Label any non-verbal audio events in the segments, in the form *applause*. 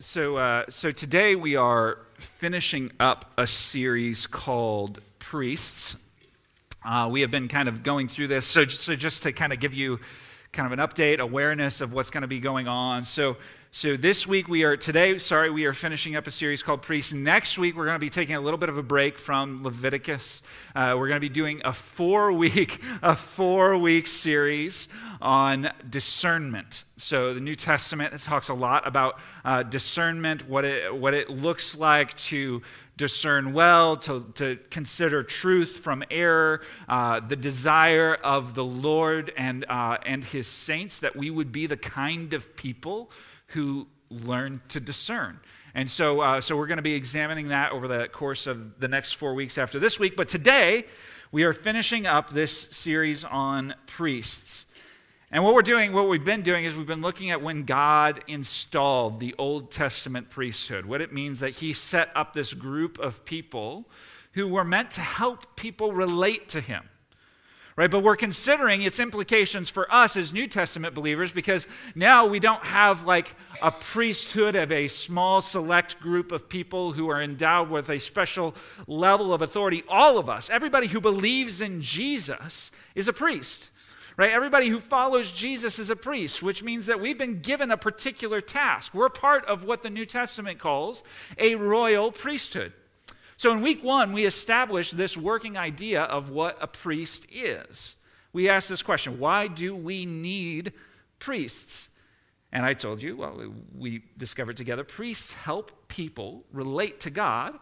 So, uh, so today we are finishing up a series called Priests. Uh, we have been kind of going through this. So, so just to kind of give you kind of an update, awareness of what's going to be going on. So, so this week we are today. Sorry, we are finishing up a series called Priests. Next week we're going to be taking a little bit of a break from Leviticus. Uh, we're going to be doing a four week *laughs* a four week series on discernment. So the New Testament talks a lot about uh, discernment, what it, what it looks like to discern well, to, to consider truth from error, uh, the desire of the Lord and, uh, and his saints, that we would be the kind of people who learn to discern. And so, uh, so we're going to be examining that over the course of the next four weeks after this week. But today, we are finishing up this series on priests. And what we're doing, what we've been doing, is we've been looking at when God installed the Old Testament priesthood, what it means that He set up this group of people who were meant to help people relate to Him. Right? But we're considering its implications for us as New Testament believers because now we don't have like a priesthood of a small select group of people who are endowed with a special level of authority. All of us, everybody who believes in Jesus, is a priest right? Everybody who follows Jesus is a priest, which means that we've been given a particular task. We're part of what the New Testament calls a royal priesthood. So in week one, we established this working idea of what a priest is. We asked this question why do we need priests? And I told you, well, we discovered together priests help people relate to God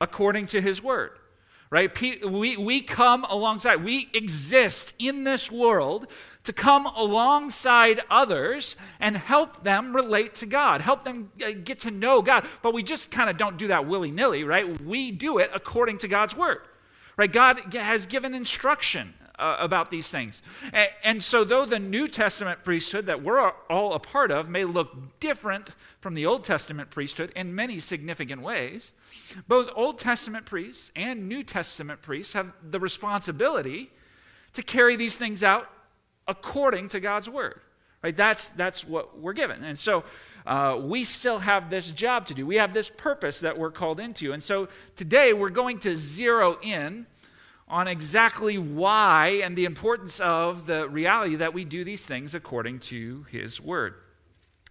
according to his word right? We, we come alongside, we exist in this world to come alongside others and help them relate to God, help them uh, get to know God. But we just kind of don't do that willy nilly, right? We do it according to God's word, right? God has given instruction uh, about these things. And, and, so, though the New Testament priesthood that we're all a part of may look different from the Old Testament priesthood in many significant ways, both Old Testament priests and New Testament priests have the responsibility to carry these things out according to God's word. Right? That's, that's what we're given. And so, uh, we still have this job to do. We have this purpose that we're called into. And so today we're going to zero in on exactly why and the importance of the reality that we do these things according to His Word.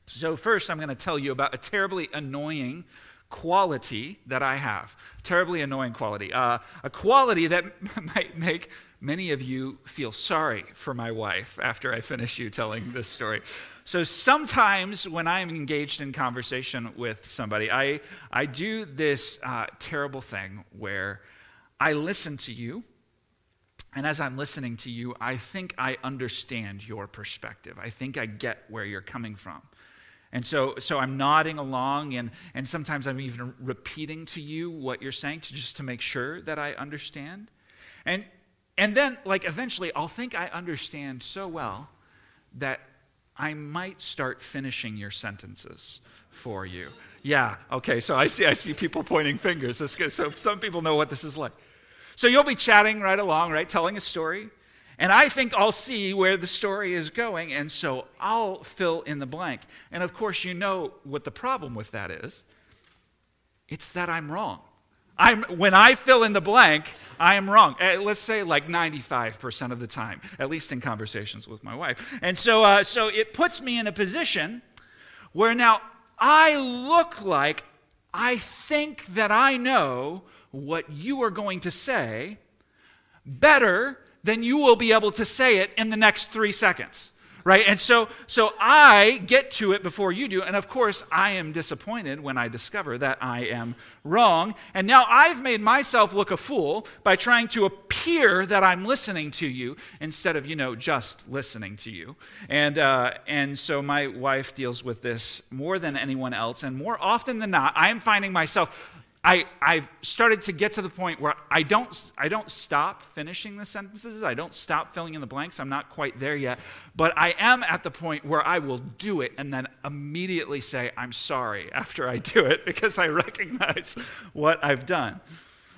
So, first, I'm going to tell you about a terribly annoying quality that I have. Terribly annoying quality. Uh, a quality that *laughs* might make many of you feel sorry for my wife after I finish you telling this story. So sometimes when I'm engaged in conversation with somebody, I, I do this uh, terrible thing where I listen to you, and as I'm listening to you, I think I understand your perspective. I think I get where you're coming from. And so, so I'm nodding along, and, and sometimes I'm even repeating to you what you're saying to, just to make sure that I understand. And, and then, like, eventually, I'll think I understand so well that I might start finishing your sentences for you. Yeah, okay, so I see, I see people pointing fingers. That's good. So some people know what this is like. So you'll be chatting right along, right, telling a story. And I think I'll see where the story is going, and so I'll fill in the blank. And of course, you know what the problem with that is it's that I'm wrong. I'm, when I fill in the blank, I am wrong. Eh, let's say like 95% of the time, at least in conversations with my wife. And so, uh, so it puts me in a position where now I look like I think that I know what you are going to say better than you will be able to say it in the next three seconds right? And so so i get to it before you do. And of course i am disappointed when i discover that i am wrong. And now i've made myself look a fool by trying to appear that i'm listening to you instead of you know just listening to you. And uh, and so my wife deals with this more than anyone else. And more often than not i am finding myself I, I've started to get to the point where I don't, I don't stop finishing the sentences. I don't stop filling in the blanks. I'm not quite there yet. But I am at the point where I will do it and then immediately say, I'm sorry *laughs* after I do it because I recognize what I've done.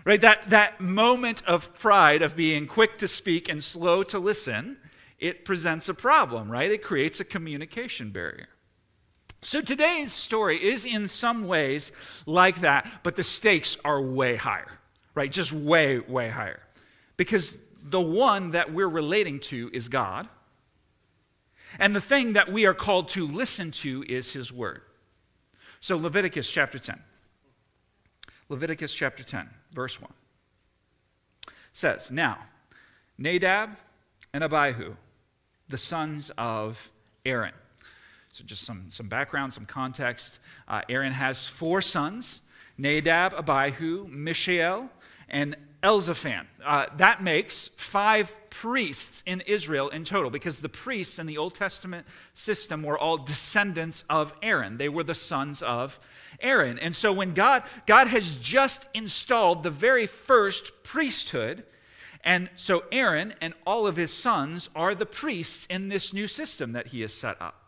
Right? That, that moment of pride of being quick to speak and slow to listen, it presents a problem, right? It creates a communication barrier. So today's story is in some ways like that, but the stakes are way higher, right? Just way, way higher. Because the one that we're relating to is God, and the thing that we are called to listen to is his word. So Leviticus chapter 10. Leviticus chapter 10, verse 1 says, Now, Nadab and Abihu, the sons of Aaron, so, just some, some background, some context. Uh, Aaron has four sons Nadab, Abihu, Mishael, and Elzaphan. Uh, that makes five priests in Israel in total because the priests in the Old Testament system were all descendants of Aaron. They were the sons of Aaron. And so when God, God has just installed the very first priesthood, and so Aaron and all of his sons are the priests in this new system that he has set up.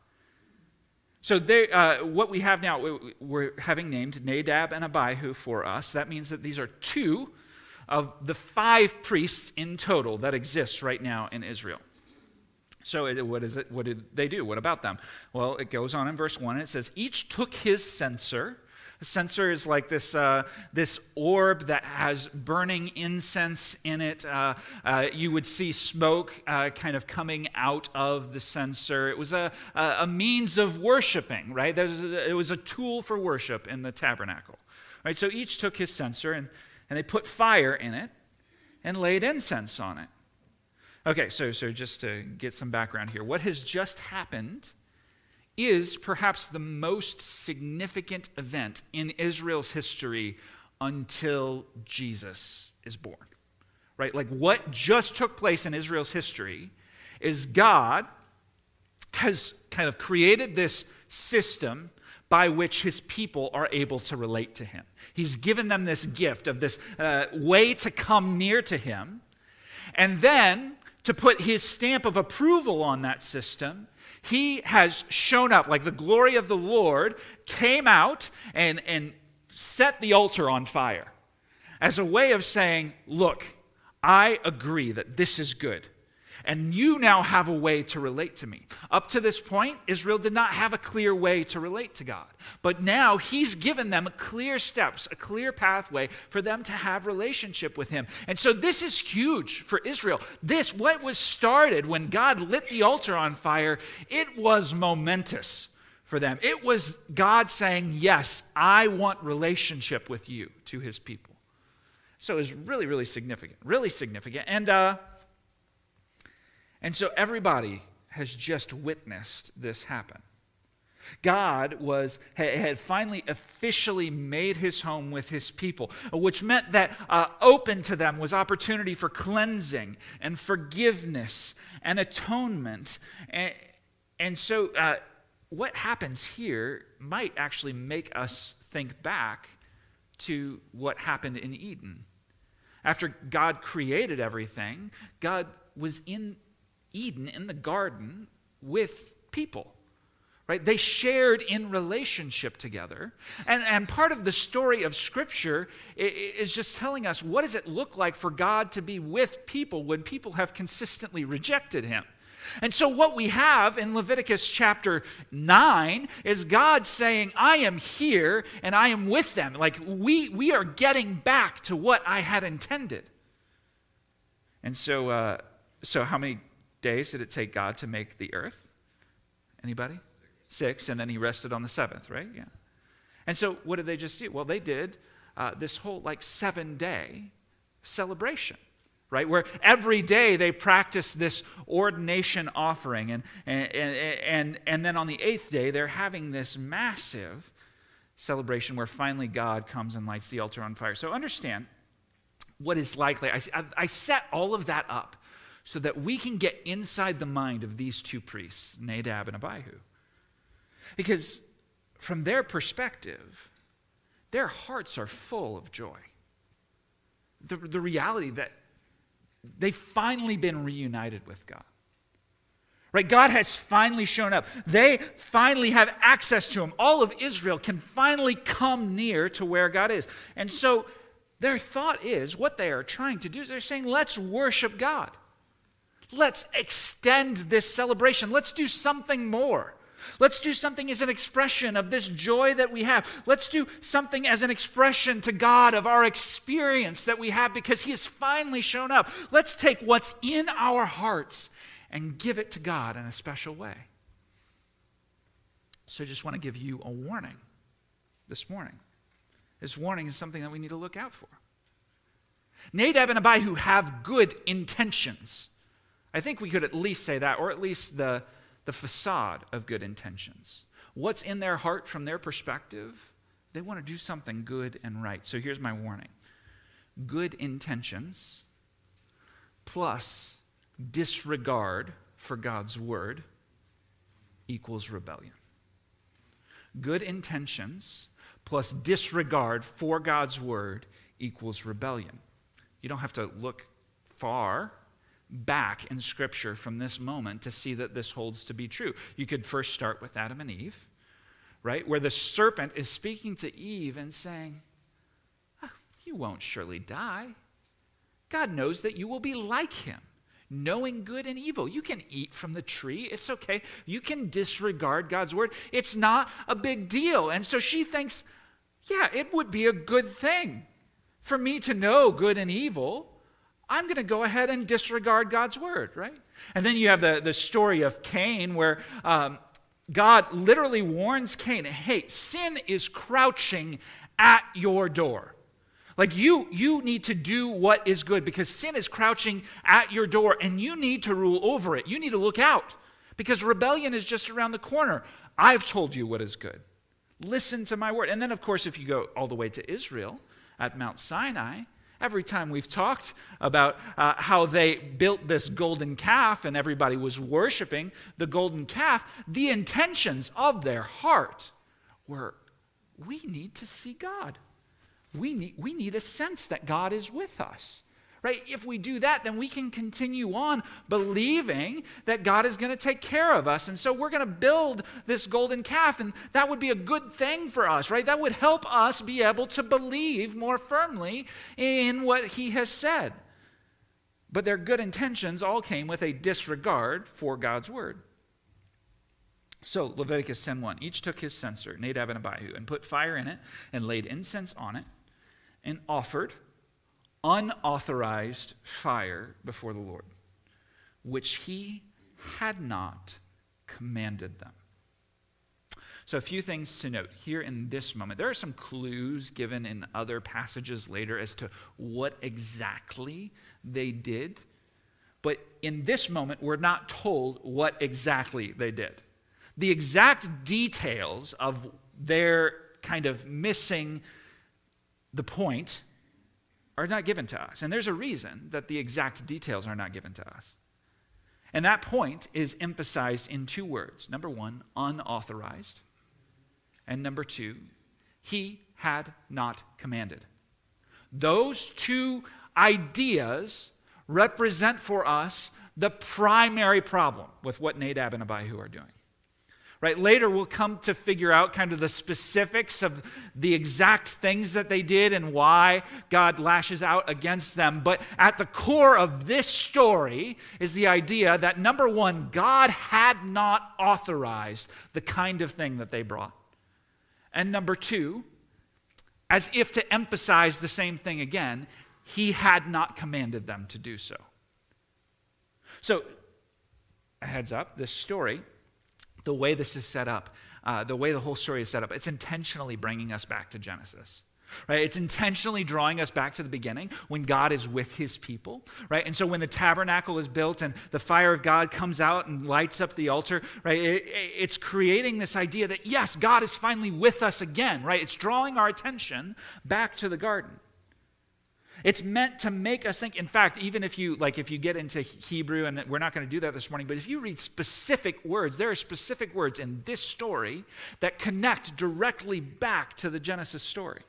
So they, uh, what we have now, we're having named Nadab and Abihu for us. That means that these are two of the five priests in total that exist right now in Israel. So what is it? What did they do? What about them? Well, it goes on in verse one. it says each took his censer a censer is like this, uh, this orb that has burning incense in it. Uh, uh, you would see smoke uh, kind of coming out of the censer. It was a, a means of worshiping, right? it was a tool for worship in the tabernacle. Right? So each took his censer and, and they put fire in it and laid incense on it. Okay, so, so just to get some background here, what has just happened is perhaps the most significant event in Israel's history until Jesus is born. Right? Like what just took place in Israel's history is God has kind of created this system by which his people are able to relate to him. He's given them this gift of this uh, way to come near to him. And then to put his stamp of approval on that system, he has shown up, like the glory of the Lord came out and, and set the altar on fire as a way of saying, Look, I agree that this is good and you now have a way to relate to me. Up to this point, Israel did not have a clear way to relate to God. But now he's given them clear steps, a clear pathway for them to have relationship with him. And so this is huge for Israel. This what was started when God lit the altar on fire, it was momentous for them. It was God saying, "Yes, I want relationship with you" to his people. So it was really, really significant, really significant. And uh, and so everybody has just witnessed this happen. God was, had finally officially made his home with his people, which meant that uh, open to them was opportunity for cleansing and forgiveness and atonement. And, and so, uh, what happens here might actually make us think back to what happened in Eden. After God created everything, God was in Eden in the garden with people. Right? They shared in relationship together. And, and part of the story of Scripture is just telling us what does it look like for God to be with people when people have consistently rejected Him. And so, what we have in Leviticus chapter 9 is God saying, I am here and I am with them. Like, we, we are getting back to what I had intended. And so, uh, so how many days did it take God to make the earth? Anybody? Six, and then he rested on the seventh, right? Yeah. And so what did they just do? Well, they did uh, this whole like seven day celebration right? Where every day they practice this ordination offering. And, and, and, and then on the eighth day, they're having this massive celebration where finally God comes and lights the altar on fire. So understand what is likely. I, I set all of that up so that we can get inside the mind of these two priests, Nadab and Abihu. Because from their perspective, their hearts are full of joy. The, the reality that they've finally been reunited with God. Right? God has finally shown up. They finally have access to Him. All of Israel can finally come near to where God is. And so their thought is what they are trying to do is they're saying, let's worship God. Let's extend this celebration. Let's do something more. Let's do something as an expression of this joy that we have. Let's do something as an expression to God of our experience that we have because He has finally shown up. Let's take what's in our hearts and give it to God in a special way. So I just want to give you a warning this morning. This warning is something that we need to look out for. Nadab and Abihu have good intentions. I think we could at least say that, or at least the, the facade of good intentions. What's in their heart from their perspective? They want to do something good and right. So here's my warning good intentions plus disregard for God's word equals rebellion. Good intentions plus disregard for God's word equals rebellion. You don't have to look far back in Scripture from this moment to see that this holds to be true. You could first start with Adam and Eve, right? Where the serpent is speaking to Eve and saying, oh, You won't surely die. God knows that you will be like him, knowing good and evil. You can eat from the tree. It's okay. You can disregard God's word. It's not a big deal. And so she thinks, Yeah, it would be a good thing for me to know good and evil, I'm going to go ahead and disregard God's word, right? And then you have the, the story of Cain, where um, God literally warns Cain hey, sin is crouching at your door. Like you, you need to do what is good because sin is crouching at your door and you need to rule over it. You need to look out because rebellion is just around the corner. I've told you what is good. Listen to my word. And then, of course, if you go all the way to Israel, at Mount Sinai, every time we've talked about uh, how they built this golden calf and everybody was worshiping the golden calf, the intentions of their heart were we need to see God. We need, we need a sense that God is with us right? If we do that, then we can continue on believing that God is going to take care of us. And so we're going to build this golden calf, and that would be a good thing for us, right? That would help us be able to believe more firmly in what He has said. But their good intentions all came with a disregard for God's word. So Leviticus 10:1 each took his censer Nadab and Abihu and put fire in it and laid incense on it and offered unauthorized fire before the Lord, which he had not commanded them. So, a few things to note here in this moment. There are some clues given in other passages later as to what exactly they did. But in this moment, we're not told what exactly they did. The exact details of their kind of missing the point are not given to us. And there's a reason that the exact details are not given to us. And that point is emphasized in two words. Number one, unauthorized. And number two, he had not commanded. Those two ideas represent for us the primary problem with what Nadab and Abihu are doing. Right? Later, we'll come to figure out kind of the specifics of the exact things that they did and why God lashes out against them. But at the core of this story is the idea that number one, God had not authorized the kind of thing that they brought. And number two, as if to emphasize the same thing again, he had not commanded them to do so. So, heads up, this story the way this is set up, uh, the way the whole story is set up, it's intentionally bringing us back to Genesis. Right? It's intentionally drawing us back to the beginning when God is with his people, right? And so when the tabernacle is built and the fire of God comes out and lights up the altar, right? It, it's creating this idea that yes, God is finally with us again, right? It's drawing our attention back to the garden. It's meant to make us think. In fact, even if you like if you get into Hebrew and we're not going to do that this morning, but if you read specific words, there are specific words in this story that connect directly back to the Genesis story.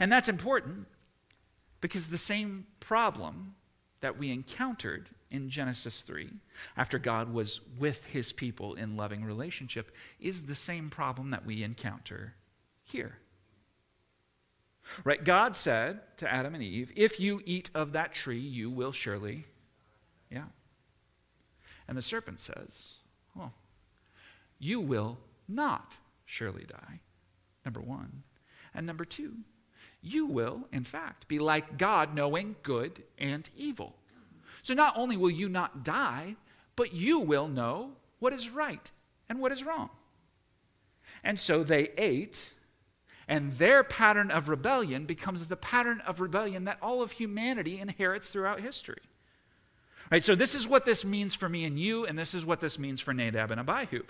And that's important because the same problem that we encountered in Genesis 3, after God was with his people in loving relationship, is the same problem that we encounter here. Right? God said to Adam and Eve, if you eat of that tree, you will surely, yeah. And the serpent says, well, you will not surely die. Number one. And number two, you will, in fact, be like God, knowing good and evil. So not only will you not die, but you will know what is right and what is wrong. And so they ate, and their pattern of rebellion becomes the pattern of rebellion that all of humanity inherits throughout history. Right, so this is what this means for me and you, and this is what this means for Nadab and Abihu.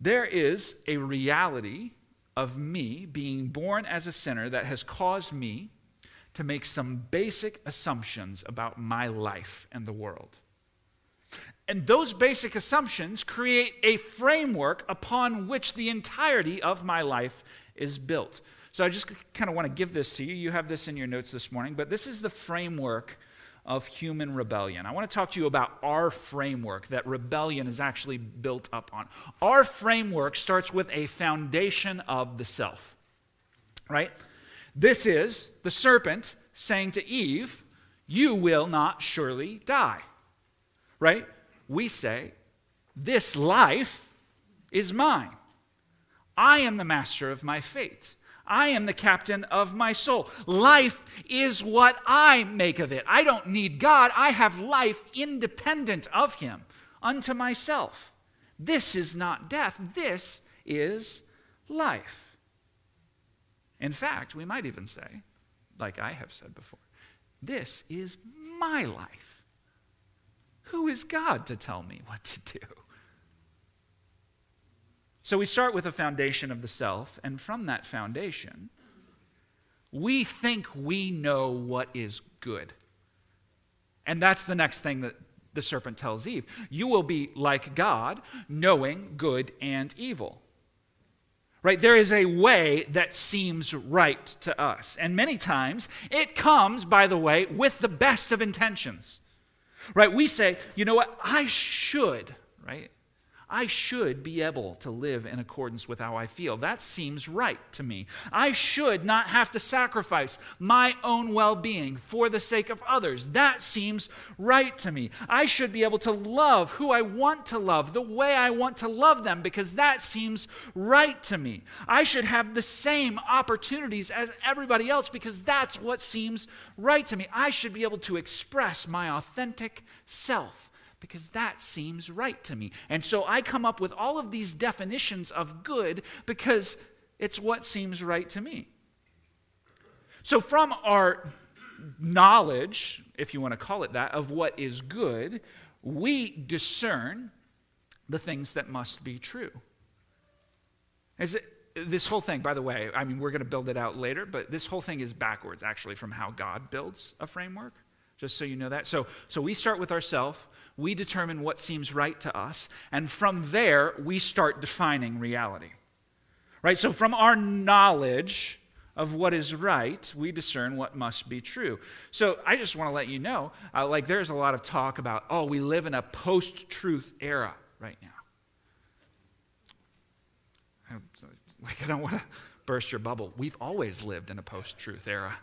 There is a reality of me being born as a sinner that has caused me to make some basic assumptions about my life and the world. And those basic assumptions create a framework upon which the entirety of my life is built. So I just kind of want to give this to you. You have this in your notes this morning, but this is the framework of human rebellion. I want to talk to you about our framework that rebellion is actually built up on. Our framework starts with a foundation of the self, right? This is the serpent saying to Eve, You will not surely die, right? We say, This life is mine. I am the master of my fate. I am the captain of my soul. Life is what I make of it. I don't need God. I have life independent of Him unto myself. This is not death, this is life. In fact, we might even say, like I have said before, this is my life. Who is God to tell me what to do? So we start with a foundation of the self, and from that foundation, we think we know what is good. And that's the next thing that the serpent tells Eve. You will be like God, knowing good and evil. Right? There is a way that seems right to us. And many times it comes, by the way, with the best of intentions. Right? We say, you know what? I should, right? I should be able to live in accordance with how I feel. That seems right to me. I should not have to sacrifice my own well being for the sake of others. That seems right to me. I should be able to love who I want to love the way I want to love them because that seems right to me. I should have the same opportunities as everybody else because that's what seems right to me. I should be able to express my authentic self because that seems right to me. And so I come up with all of these definitions of good because it's what seems right to me. So, from our knowledge, if you want to call it that, of what is good, we discern the things that must be true. Is it, this whole thing, by the way, I mean, we're going to build it out later, but this whole thing is backwards, actually, from how God builds a framework, just so you know that. So, so we start with ourselves we determine what seems right to us, and from there, we start defining reality. Right? So, from our knowledge of what is right, we discern what must be true. So, I just want to let you know uh, like, there's a lot of talk about, oh, we live in a post truth era right now. Like, I don't want to *laughs* burst your bubble. We've always lived in a post truth era.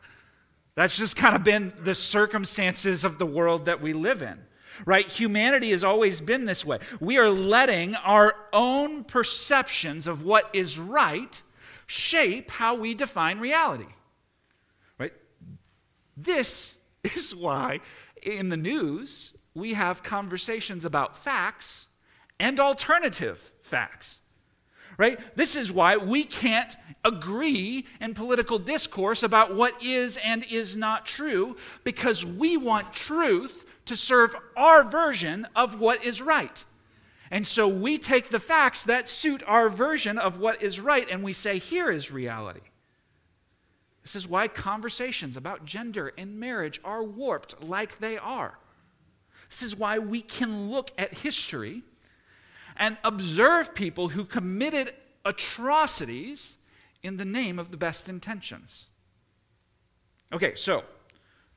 That's just kind of been the circumstances of the world that we live in right? Humanity has always been this way. We are letting our own perceptions of what is right shape how we define reality, right? This *laughs* is why in the news we have conversations about facts and alternative facts. Right? This is why we can't agree in political discourse about what is and is not true because we want truth to serve our version of what is right. And so we take the facts that suit our version of what is right and we say, here is reality. This is why conversations about gender and marriage are warped like they are. This is why we can look at history and observe people who committed atrocities in the name of the best intentions. Okay, so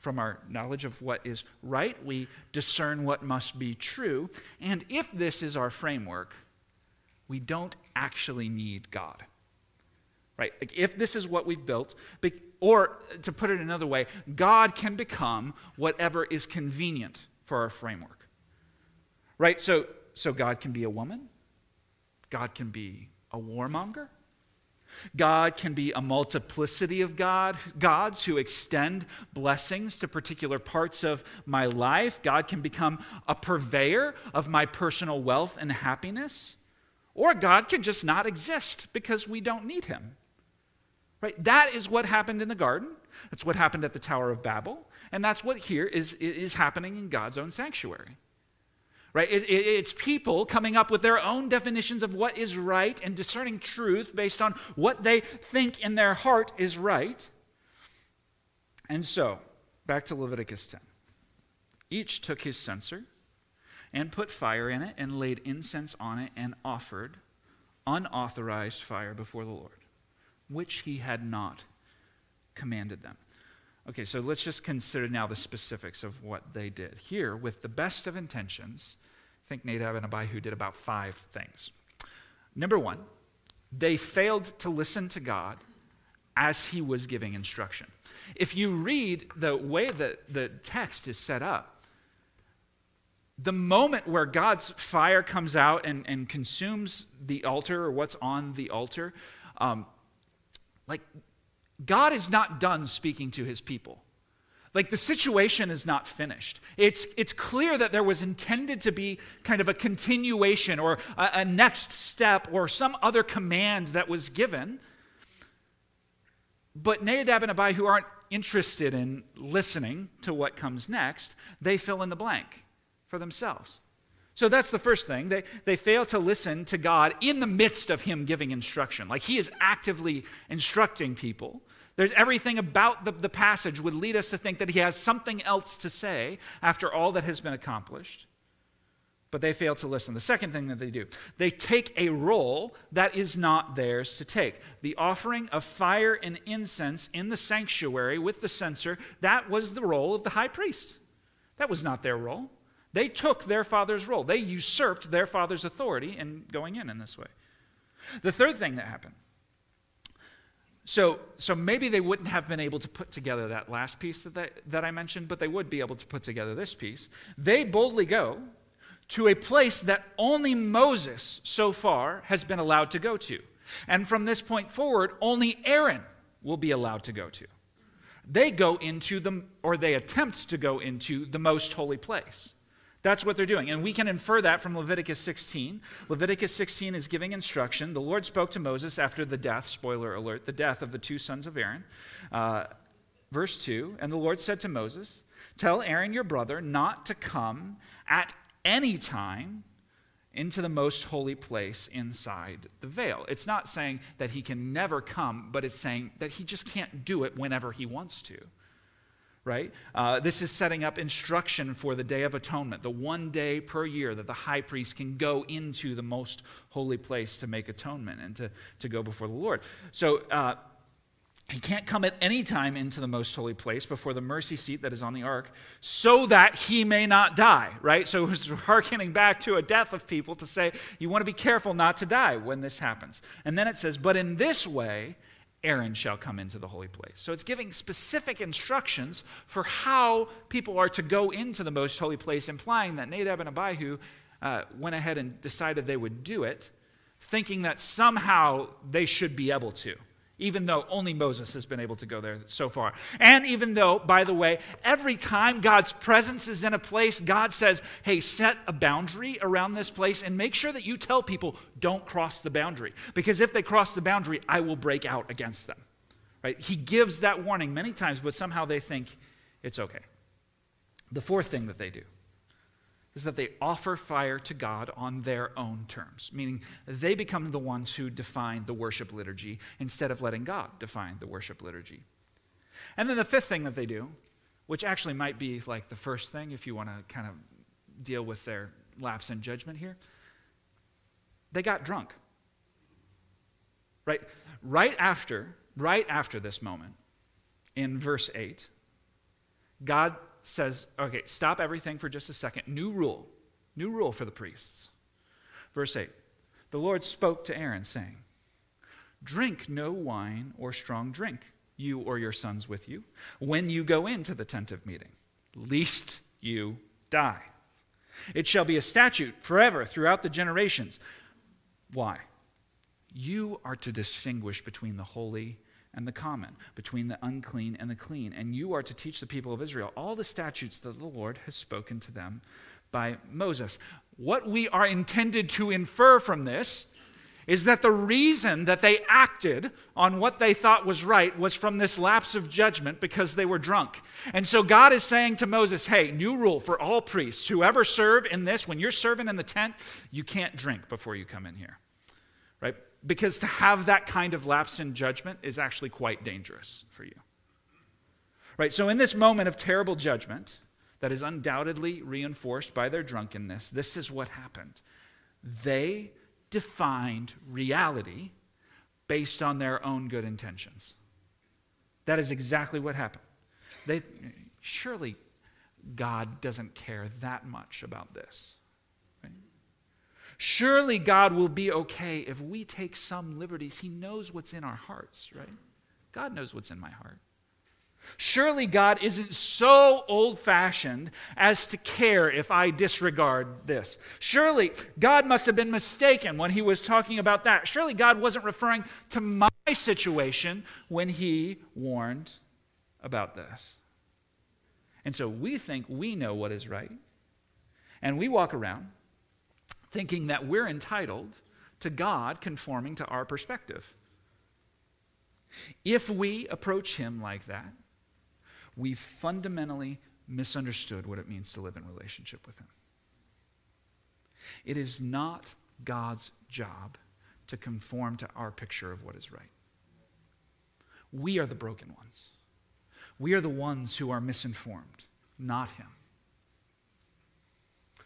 from our knowledge of what is right, we discern what must be true. And if this is our framework, we don't actually need God. Right? Like if this is what we've built, or to put it another way, God can become whatever is convenient for our framework. Right? So, so God can be a woman, God can be a warmonger. God can be a multiplicity of God, gods who extend blessings to particular parts of my life. God can become a purveyor of my personal wealth and happiness. Or God can just not exist because we don't need him. Right? That is what happened in the garden. That's what happened at the Tower of Babel. And that's what here is, is happening in God's own sanctuary. Right? It, it, it's people coming up with their own definitions of what is right and discerning truth based on what they think in their heart is right. And so, back to Leviticus 10. Each took his censer and put fire in it and laid incense on it and offered unauthorized fire before the Lord, which he had not commanded them. Okay, so let's just consider now the specifics of what they did. Here, with the best of intentions, I think Nadab and Abihu did about five things. Number one, they failed to listen to God as he was giving instruction. If you read the way that the text is set up, the moment where God's fire comes out and, and consumes the altar or what's on the altar, um, like God is not done speaking to his people. Like the situation is not finished. It's, it's clear that there was intended to be kind of a continuation or a, a next step or some other command that was given. But Nadab and Abihu aren't interested in listening to what comes next. They fill in the blank for themselves. So that's the first thing. They, they fail to listen to God in the midst of Him giving instruction. Like He is actively instructing people. There's everything about the, the passage would lead us to think that he has something else to say after all that has been accomplished. But they fail to listen. The second thing that they do, they take a role that is not theirs to take. The offering of fire and incense in the sanctuary with the censer, that was the role of the high priest. That was not their role. They took their father's role. They usurped their father's authority in going in in this way. The third thing that happened so, so maybe they wouldn't have been able to put together that last piece that, they, that I mentioned, but they would be able to put together this piece. They boldly go to a place that only Moses so far has been allowed to go to. And from this point forward, only Aaron will be allowed to go to. They go into the, or they attempt to go into the most holy place. That's what they're doing. And we can infer that from Leviticus 16. Leviticus 16 is giving instruction. The Lord spoke to Moses after the death, spoiler alert, the death of the two sons of Aaron. Uh, verse 2 And the Lord said to Moses, Tell Aaron your brother not to come at any time into the most holy place inside the veil. It's not saying that he can never come, but it's saying that he just can't do it whenever he wants to right? Uh, this is setting up instruction for the Day of Atonement, the one day per year that the high priest can go into the most holy place to make atonement and to, to go before the Lord. So, uh, he can't come at any time into the most holy place before the mercy seat that is on the ark so that he may not die, right? So it's *laughs* hearkening back to a death of people to say, you want to be careful not to die when this happens. And then it says, but in this way, Aaron shall come into the holy place. So it's giving specific instructions for how people are to go into the most holy place, implying that Nadab and Abihu uh, went ahead and decided they would do it, thinking that somehow they should be able to even though only Moses has been able to go there so far. And even though, by the way, every time God's presence is in a place, God says, hey, set a boundary around this place and make sure that you tell people, don't cross the boundary. Because if they cross the boundary, I will break out against them. Right? He gives that warning many times, but somehow they think it's okay. The fourth thing that they do is that they offer fire to God on their own terms, meaning they become the ones who define the worship liturgy instead of letting God define the worship liturgy. And then the fifth thing that they do, which actually might be like the first thing if you want to kind of deal with their lapse in judgment here, they got drunk. Right? Right after, right after this moment, in verse 8, God says, okay, stop everything for just a second. New rule. New rule for the priests. Verse 8 The Lord spoke to Aaron, saying, Drink no wine or strong drink, you or your sons with you, when you go into the tent of meeting, lest you die. It shall be a statute forever throughout the generations. Why? You are to distinguish between the holy and the common, between the unclean and the clean. And you are to teach the people of Israel all the statutes that the Lord has spoken to them by Moses. What we are intended to infer from this is that the reason that they acted on what they thought was right was from this lapse of judgment because they were drunk. And so God is saying to Moses, hey, new rule for all priests whoever serve in this, when you're serving in the tent, you can't drink before you come in here. Because to have that kind of lapse in judgment is actually quite dangerous for you. Right? So, in this moment of terrible judgment that is undoubtedly reinforced by their drunkenness, this is what happened. They defined reality based on their own good intentions. That is exactly what happened. They, surely God doesn't care that much about this. Surely God will be okay if we take some liberties. He knows what's in our hearts, right? God knows what's in my heart. Surely God isn't so old fashioned as to care if I disregard this. Surely God must have been mistaken when he was talking about that. Surely God wasn't referring to my situation when he warned about this. And so we think we know what is right. And we walk around thinking that we're entitled to God conforming to our perspective. If we approach him like that, we fundamentally misunderstood what it means to live in relationship with Him. It is not God's job to conform to our picture of what is right. We are the broken ones. We are the ones who are misinformed, not Him.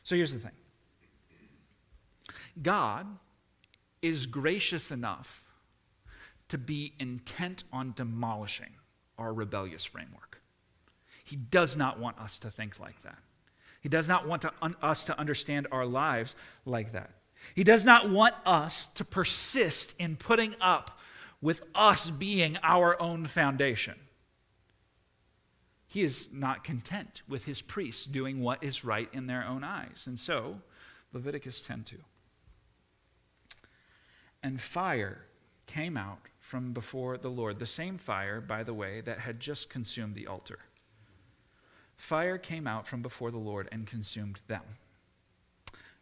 So here's the thing God is gracious enough to be intent on demolishing our rebellious framework. He does not want us to think like that. He does not want to un- us to understand our lives like that. He does not want us to persist in putting up with us being our own foundation. He is not content with his priests doing what is right in their own eyes. And so, Leviticus 10:2. And fire came out from before the Lord, the same fire, by the way, that had just consumed the altar. Fire came out from before the Lord and consumed them,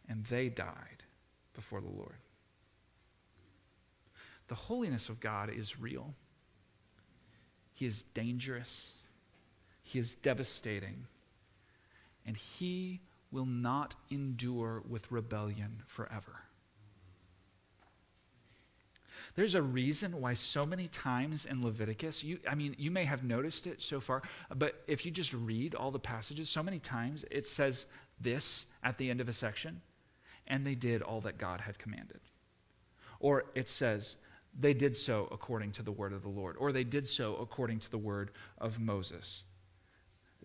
and they died before the Lord. The holiness of God is real. He is dangerous. He is devastating. And he will not endure with rebellion forever. There's a reason why so many times in Leviticus, you, I mean, you may have noticed it so far, but if you just read all the passages, so many times it says this at the end of a section, and they did all that God had commanded. Or it says, they did so according to the word of the Lord, or they did so according to the word of Moses.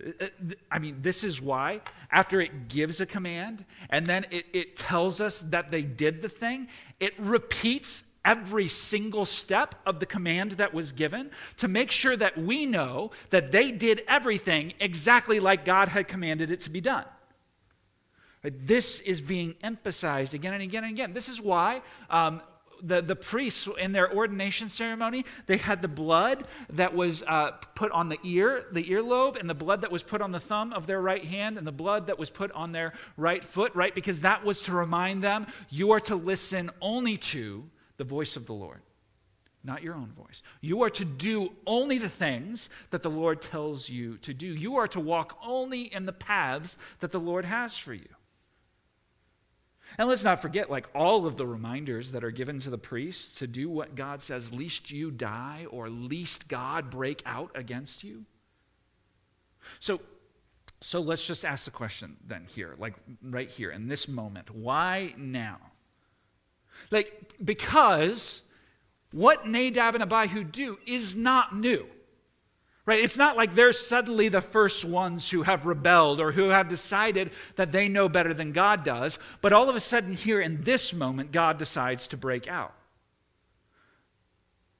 Uh, uh, I mean, this is why, after it gives a command and then it, it tells us that they did the thing, it repeats every single step of the command that was given to make sure that we know that they did everything exactly like God had commanded it to be done. This is being emphasized again and again and again. This is why um, the, the priests in their ordination ceremony, they had the blood that was uh, put on the ear, the earlobe, and the blood that was put on the thumb of their right hand, and the blood that was put on their right foot, right? Because that was to remind them you are to listen only to the voice of the Lord, not your own voice. You are to do only the things that the Lord tells you to do. You are to walk only in the paths that the Lord has for you. And let's not forget, like all of the reminders that are given to the priests to do what God says, least you die or least God break out against you. So, so let's just ask the question then here, like right here in this moment. Why now? Like, because what Nadab and Abihu do is not new. Right? It's not like they're suddenly the first ones who have rebelled or who have decided that they know better than God does, but all of a sudden, here in this moment, God decides to break out.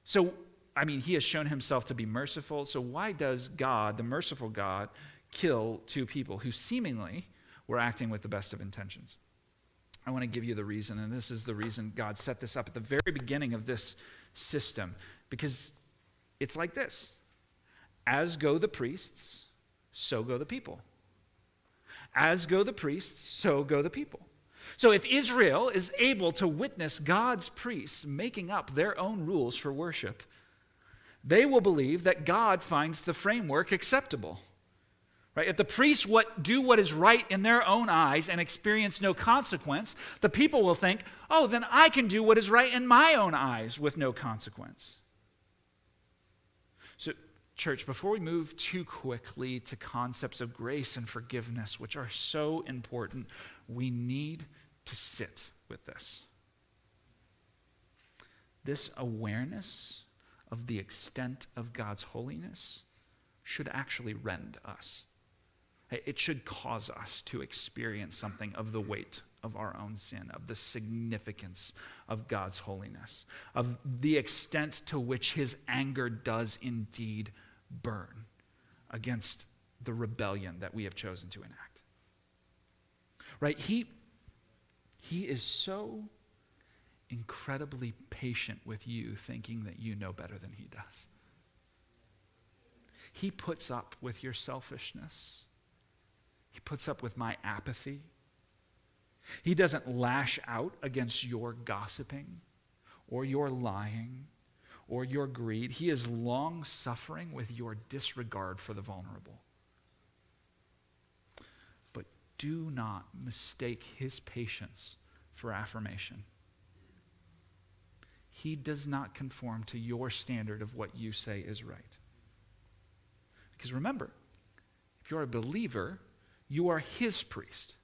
So, I mean, he has shown himself to be merciful. So, why does God, the merciful God, kill two people who seemingly were acting with the best of intentions? I want to give you the reason, and this is the reason God set this up at the very beginning of this system, because it's like this As go the priests, so go the people. As go the priests, so go the people. So if Israel is able to witness God's priests making up their own rules for worship, they will believe that God finds the framework acceptable. Right? If the priests what, do what is right in their own eyes and experience no consequence, the people will think, oh, then I can do what is right in my own eyes with no consequence. So, church, before we move too quickly to concepts of grace and forgiveness, which are so important, we need to sit with this. This awareness of the extent of God's holiness should actually rend us. It should cause us to experience something of the weight of our own sin, of the significance of God's holiness, of the extent to which his anger does indeed burn against the rebellion that we have chosen to enact. Right? He, he is so incredibly patient with you, thinking that you know better than he does. He puts up with your selfishness. He puts up with my apathy. He doesn't lash out against your gossiping or your lying or your greed. He is long suffering with your disregard for the vulnerable. But do not mistake his patience for affirmation. He does not conform to your standard of what you say is right. Because remember, if you're a believer, you are his priest,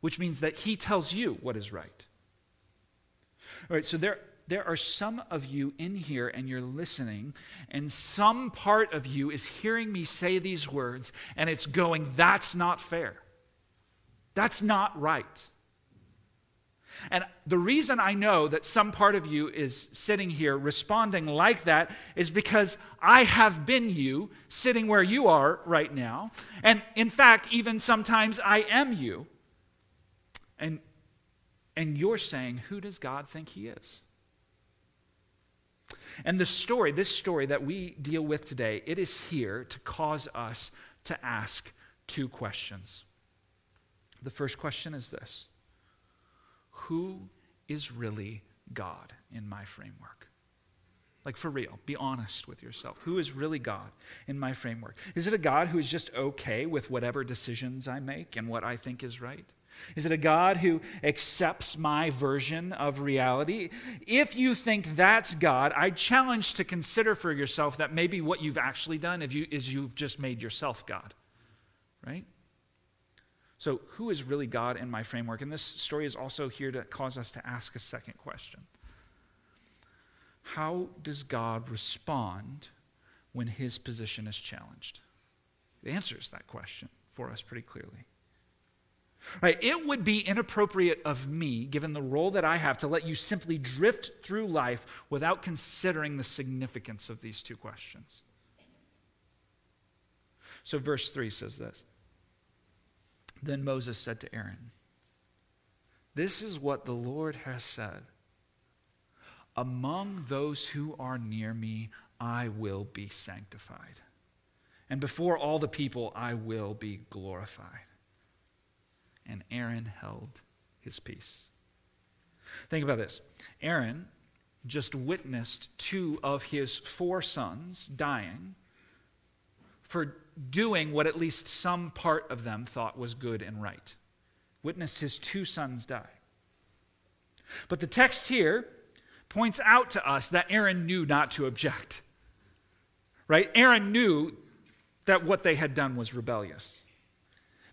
which means that he tells you what is right. All right, so there, there are some of you in here and you're listening, and some part of you is hearing me say these words, and it's going, That's not fair. That's not right. And the reason I know that some part of you is sitting here responding like that is because I have been you sitting where you are right now. And in fact, even sometimes I am you. And, and you're saying, Who does God think He is? And the story, this story that we deal with today, it is here to cause us to ask two questions. The first question is this who is really God in my framework? Like for real, be honest with yourself. Who is really God in my framework? Is it a God who is just okay with whatever decisions I make and what I think is right? Is it a God who accepts my version of reality? If you think that's God, I challenge to consider for yourself that maybe what you've actually done is you've just made yourself God, right? So, who is really God in my framework? And this story is also here to cause us to ask a second question How does God respond when his position is challenged? It answers that question for us pretty clearly. Right, it would be inappropriate of me, given the role that I have, to let you simply drift through life without considering the significance of these two questions. So, verse 3 says this then Moses said to Aaron, This is what the Lord has said. Among those who are near me, I will be sanctified. And before all the people, I will be glorified. And Aaron held his peace. Think about this Aaron just witnessed two of his four sons dying for doing what at least some part of them thought was good and right. Witnessed his two sons die. But the text here points out to us that Aaron knew not to object. Right? Aaron knew that what they had done was rebellious.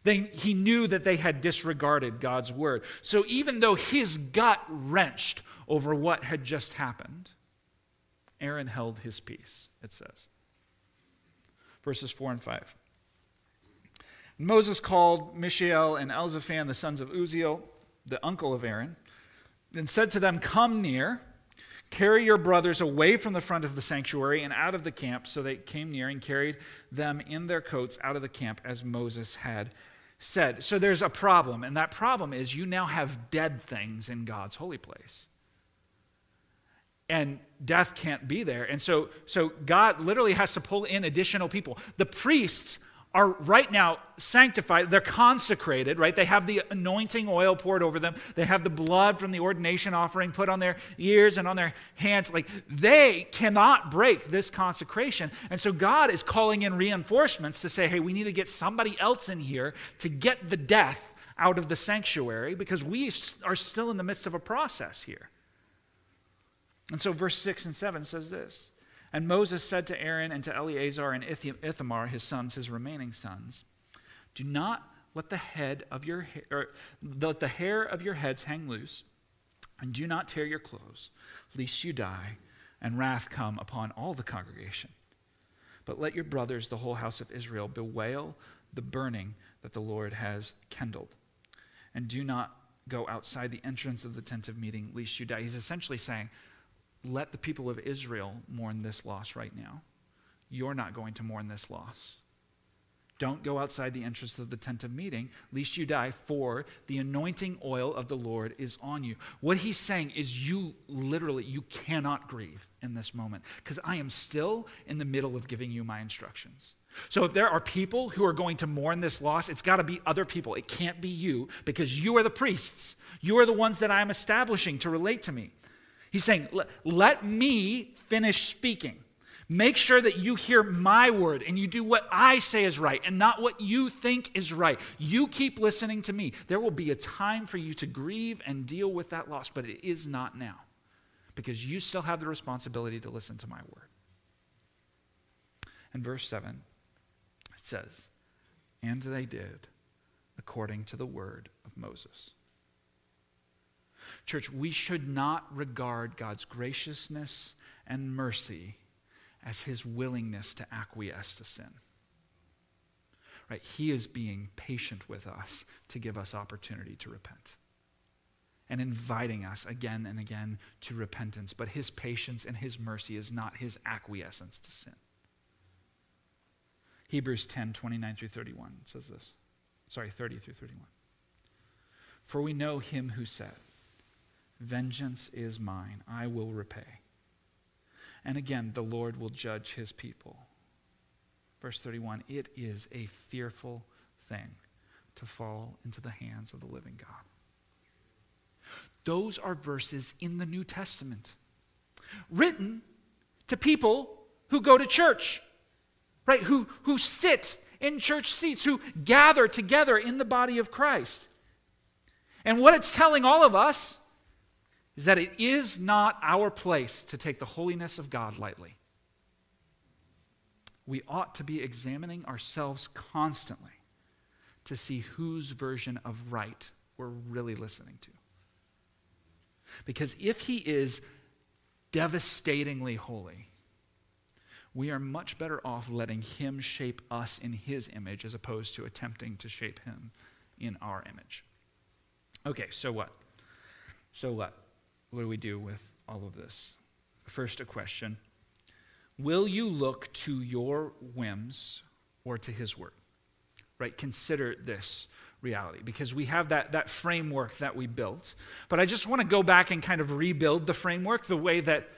They, he knew that they had disregarded God's word. So even though his gut wrenched over what had just happened, Aaron held his peace, it says verses 4 and 5. Moses called Mishael and Elzaphan, the sons of Uzziel, the uncle of Aaron, and said to them, Come near, carry your brothers away from the front of the sanctuary and out of the camp. So they came near and carried them in their coats out of the camp as Moses had said. So there's a problem, and that problem is you now have dead things in God's holy place. And death can't be there. And so, so God literally has to pull in additional people. The priests are right now sanctified. They're consecrated, right? They have the anointing oil poured over them. They have the blood from the ordination offering put on their ears and on their hands. Like they cannot break this consecration. And so God is calling in reinforcements to say, hey, we need to get somebody else in here to get the death out of the sanctuary because we are still in the midst of a process here. And so verse 6 and 7 says this. And Moses said to Aaron and to Eleazar and Ithamar, his sons, his remaining sons, Do not let the head of your hair, let the hair of your heads hang loose, and do not tear your clothes, lest you die, and wrath come upon all the congregation. But let your brothers, the whole house of Israel, bewail the burning that the Lord has kindled. And do not go outside the entrance of the tent of meeting, lest you die. He's essentially saying, let the people of Israel mourn this loss right now. You're not going to mourn this loss. Don't go outside the entrance of the tent of meeting, lest you die, for the anointing oil of the Lord is on you. What he's saying is you literally, you cannot grieve in this moment, because I am still in the middle of giving you my instructions. So if there are people who are going to mourn this loss, it's got to be other people. It can't be you, because you are the priests. You are the ones that I am establishing to relate to me. He's saying, let me finish speaking. Make sure that you hear my word and you do what I say is right and not what you think is right. You keep listening to me. There will be a time for you to grieve and deal with that loss, but it is not now because you still have the responsibility to listen to my word. And verse 7, it says, And they did according to the word of Moses. Church, we should not regard God's graciousness and mercy as his willingness to acquiesce to sin. Right? He is being patient with us to give us opportunity to repent and inviting us again and again to repentance. But his patience and his mercy is not his acquiescence to sin. Hebrews 10 29 through 31 says this. Sorry, 30 through 31. For we know him who said, Vengeance is mine, I will repay. And again, the Lord will judge his people. Verse 31 It is a fearful thing to fall into the hands of the living God. Those are verses in the New Testament written to people who go to church, right? Who, who sit in church seats, who gather together in the body of Christ. And what it's telling all of us is that it is not our place to take the holiness of God lightly. We ought to be examining ourselves constantly to see whose version of right we're really listening to. Because if he is devastatingly holy, we are much better off letting him shape us in his image as opposed to attempting to shape him in our image. Okay, so what? So what? What do we do with all of this? First, a question Will you look to your whims or to his word? Right? Consider this reality because we have that, that framework that we built. But I just want to go back and kind of rebuild the framework the way that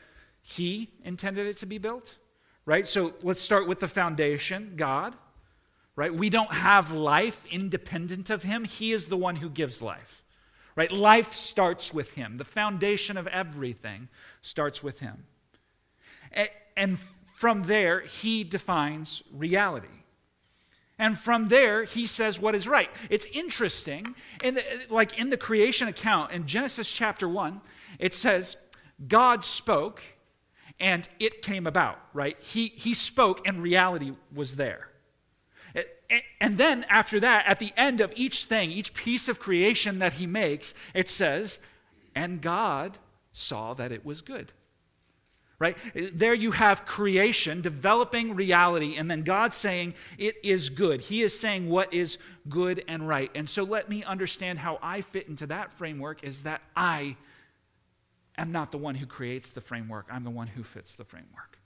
he intended it to be built. Right? So let's start with the foundation God. Right? We don't have life independent of him, he is the one who gives life. Right? Life starts with him. The foundation of everything starts with him. And from there, he defines reality. And from there, he says what is right. It's interesting, in the, like in the creation account in Genesis chapter 1, it says, God spoke and it came about, right? He, he spoke and reality was there. And then after that, at the end of each thing, each piece of creation that he makes, it says, and God saw that it was good. Right? There you have creation developing reality, and then God saying it is good. He is saying what is good and right. And so let me understand how I fit into that framework is that I am not the one who creates the framework, I'm the one who fits the framework.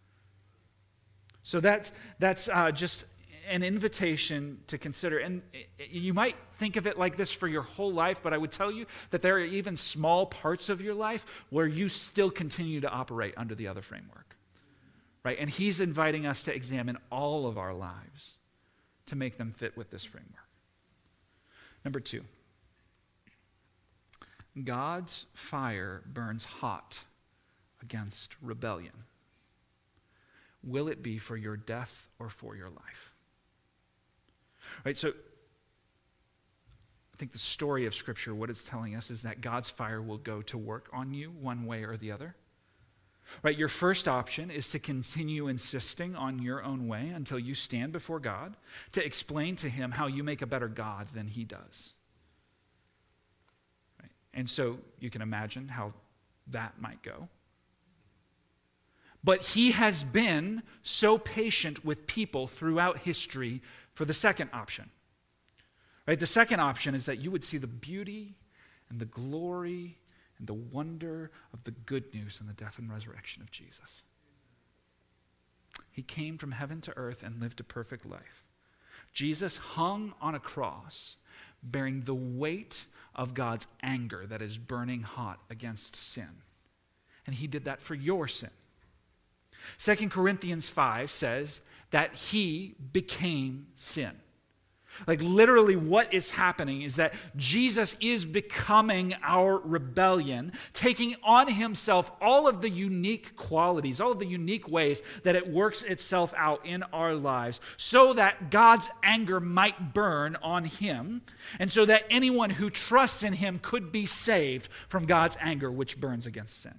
So that's, that's uh, just an invitation to consider. And you might think of it like this for your whole life, but I would tell you that there are even small parts of your life where you still continue to operate under the other framework. Right? And he's inviting us to examine all of our lives to make them fit with this framework. Number two, God's fire burns hot against rebellion. Will it be for your death or for your life? Right, so I think the story of Scripture, what it's telling us is that God's fire will go to work on you one way or the other. Right, your first option is to continue insisting on your own way until you stand before God to explain to Him how you make a better God than He does. Right? And so you can imagine how that might go. But He has been so patient with people throughout history for the second option. Right? The second option is that you would see the beauty and the glory and the wonder of the good news and the death and resurrection of Jesus. He came from heaven to earth and lived a perfect life. Jesus hung on a cross, bearing the weight of God's anger that is burning hot against sin. And he did that for your sin. 2 Corinthians 5 says that he became sin. Like, literally, what is happening is that Jesus is becoming our rebellion, taking on himself all of the unique qualities, all of the unique ways that it works itself out in our lives, so that God's anger might burn on him, and so that anyone who trusts in him could be saved from God's anger, which burns against sin.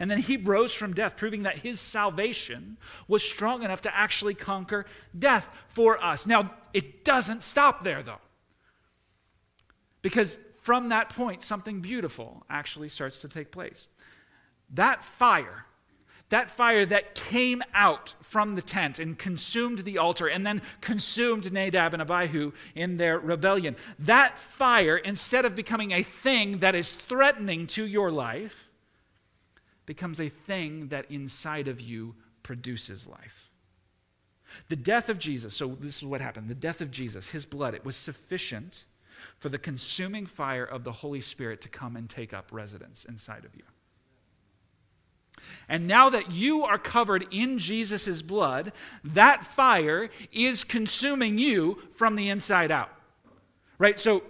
And then he rose from death, proving that his salvation was strong enough to actually conquer death for us. Now, it doesn't stop there, though. Because from that point, something beautiful actually starts to take place. That fire, that fire that came out from the tent and consumed the altar and then consumed Nadab and Abihu in their rebellion, that fire, instead of becoming a thing that is threatening to your life, becomes a thing that inside of you produces life. The death of Jesus, so this is what happened the death of Jesus, his blood, it was sufficient for the consuming fire of the Holy Spirit to come and take up residence inside of you. And now that you are covered in Jesus' blood, that fire is consuming you from the inside out. Right? So,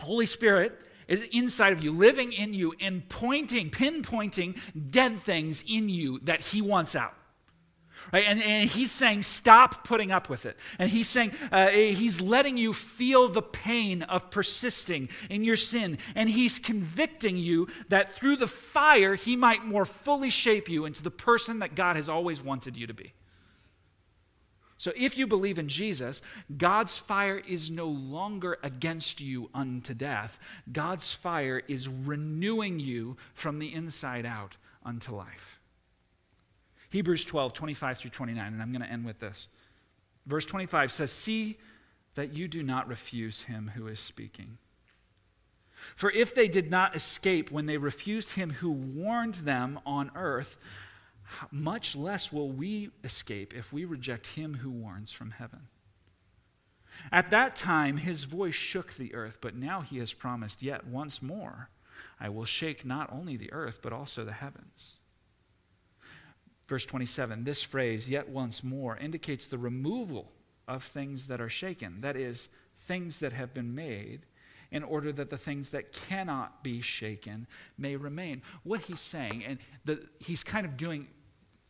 Holy Spirit is inside of you, living in you, and pointing, pinpointing dead things in you that He wants out. Right? And, and he's saying, stop putting up with it. And he's saying, uh, he's letting you feel the pain of persisting in your sin. And he's convicting you that through the fire, he might more fully shape you into the person that God has always wanted you to be. So if you believe in Jesus, God's fire is no longer against you unto death. God's fire is renewing you from the inside out unto life. Hebrews 12, 25 through 29, and I'm going to end with this. Verse 25 says, See that you do not refuse him who is speaking. For if they did not escape when they refused him who warned them on earth, much less will we escape if we reject him who warns from heaven. At that time, his voice shook the earth, but now he has promised, Yet once more, I will shake not only the earth, but also the heavens. Verse 27, this phrase, yet once more, indicates the removal of things that are shaken. That is, things that have been made in order that the things that cannot be shaken may remain. What he's saying, and the, he's kind of doing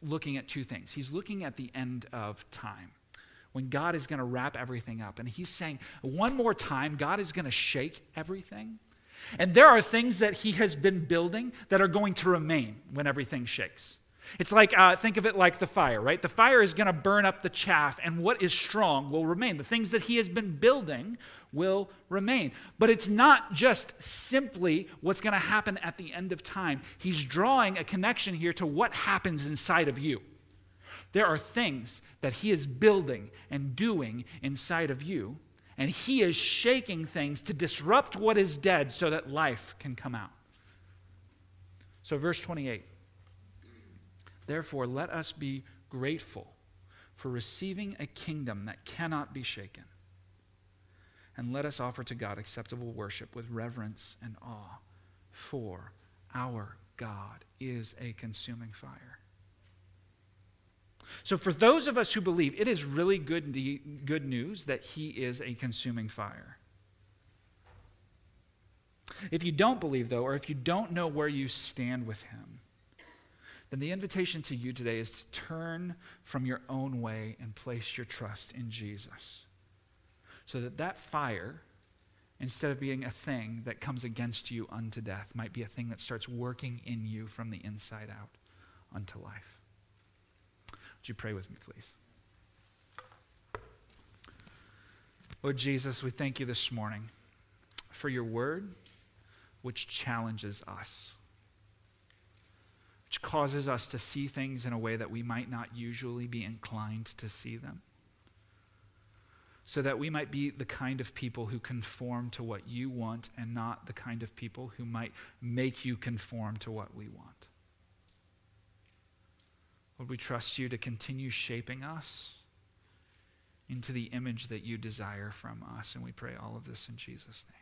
looking at two things. He's looking at the end of time when God is going to wrap everything up. And he's saying, one more time, God is going to shake everything. And there are things that he has been building that are going to remain when everything shakes. It's like, uh, think of it like the fire, right? The fire is going to burn up the chaff, and what is strong will remain. The things that he has been building will remain. But it's not just simply what's going to happen at the end of time. He's drawing a connection here to what happens inside of you. There are things that he is building and doing inside of you, and he is shaking things to disrupt what is dead so that life can come out. So, verse 28 Therefore, let us be grateful for receiving a kingdom that cannot be shaken. And let us offer to God acceptable worship with reverence and awe, for our God is a consuming fire. So, for those of us who believe, it is really good, good news that He is a consuming fire. If you don't believe, though, or if you don't know where you stand with Him, then the invitation to you today is to turn from your own way and place your trust in Jesus. So that that fire, instead of being a thing that comes against you unto death, might be a thing that starts working in you from the inside out unto life. Would you pray with me, please? Lord Jesus, we thank you this morning for your word, which challenges us which causes us to see things in a way that we might not usually be inclined to see them. So that we might be the kind of people who conform to what you want and not the kind of people who might make you conform to what we want. Lord, we trust you to continue shaping us into the image that you desire from us. And we pray all of this in Jesus' name.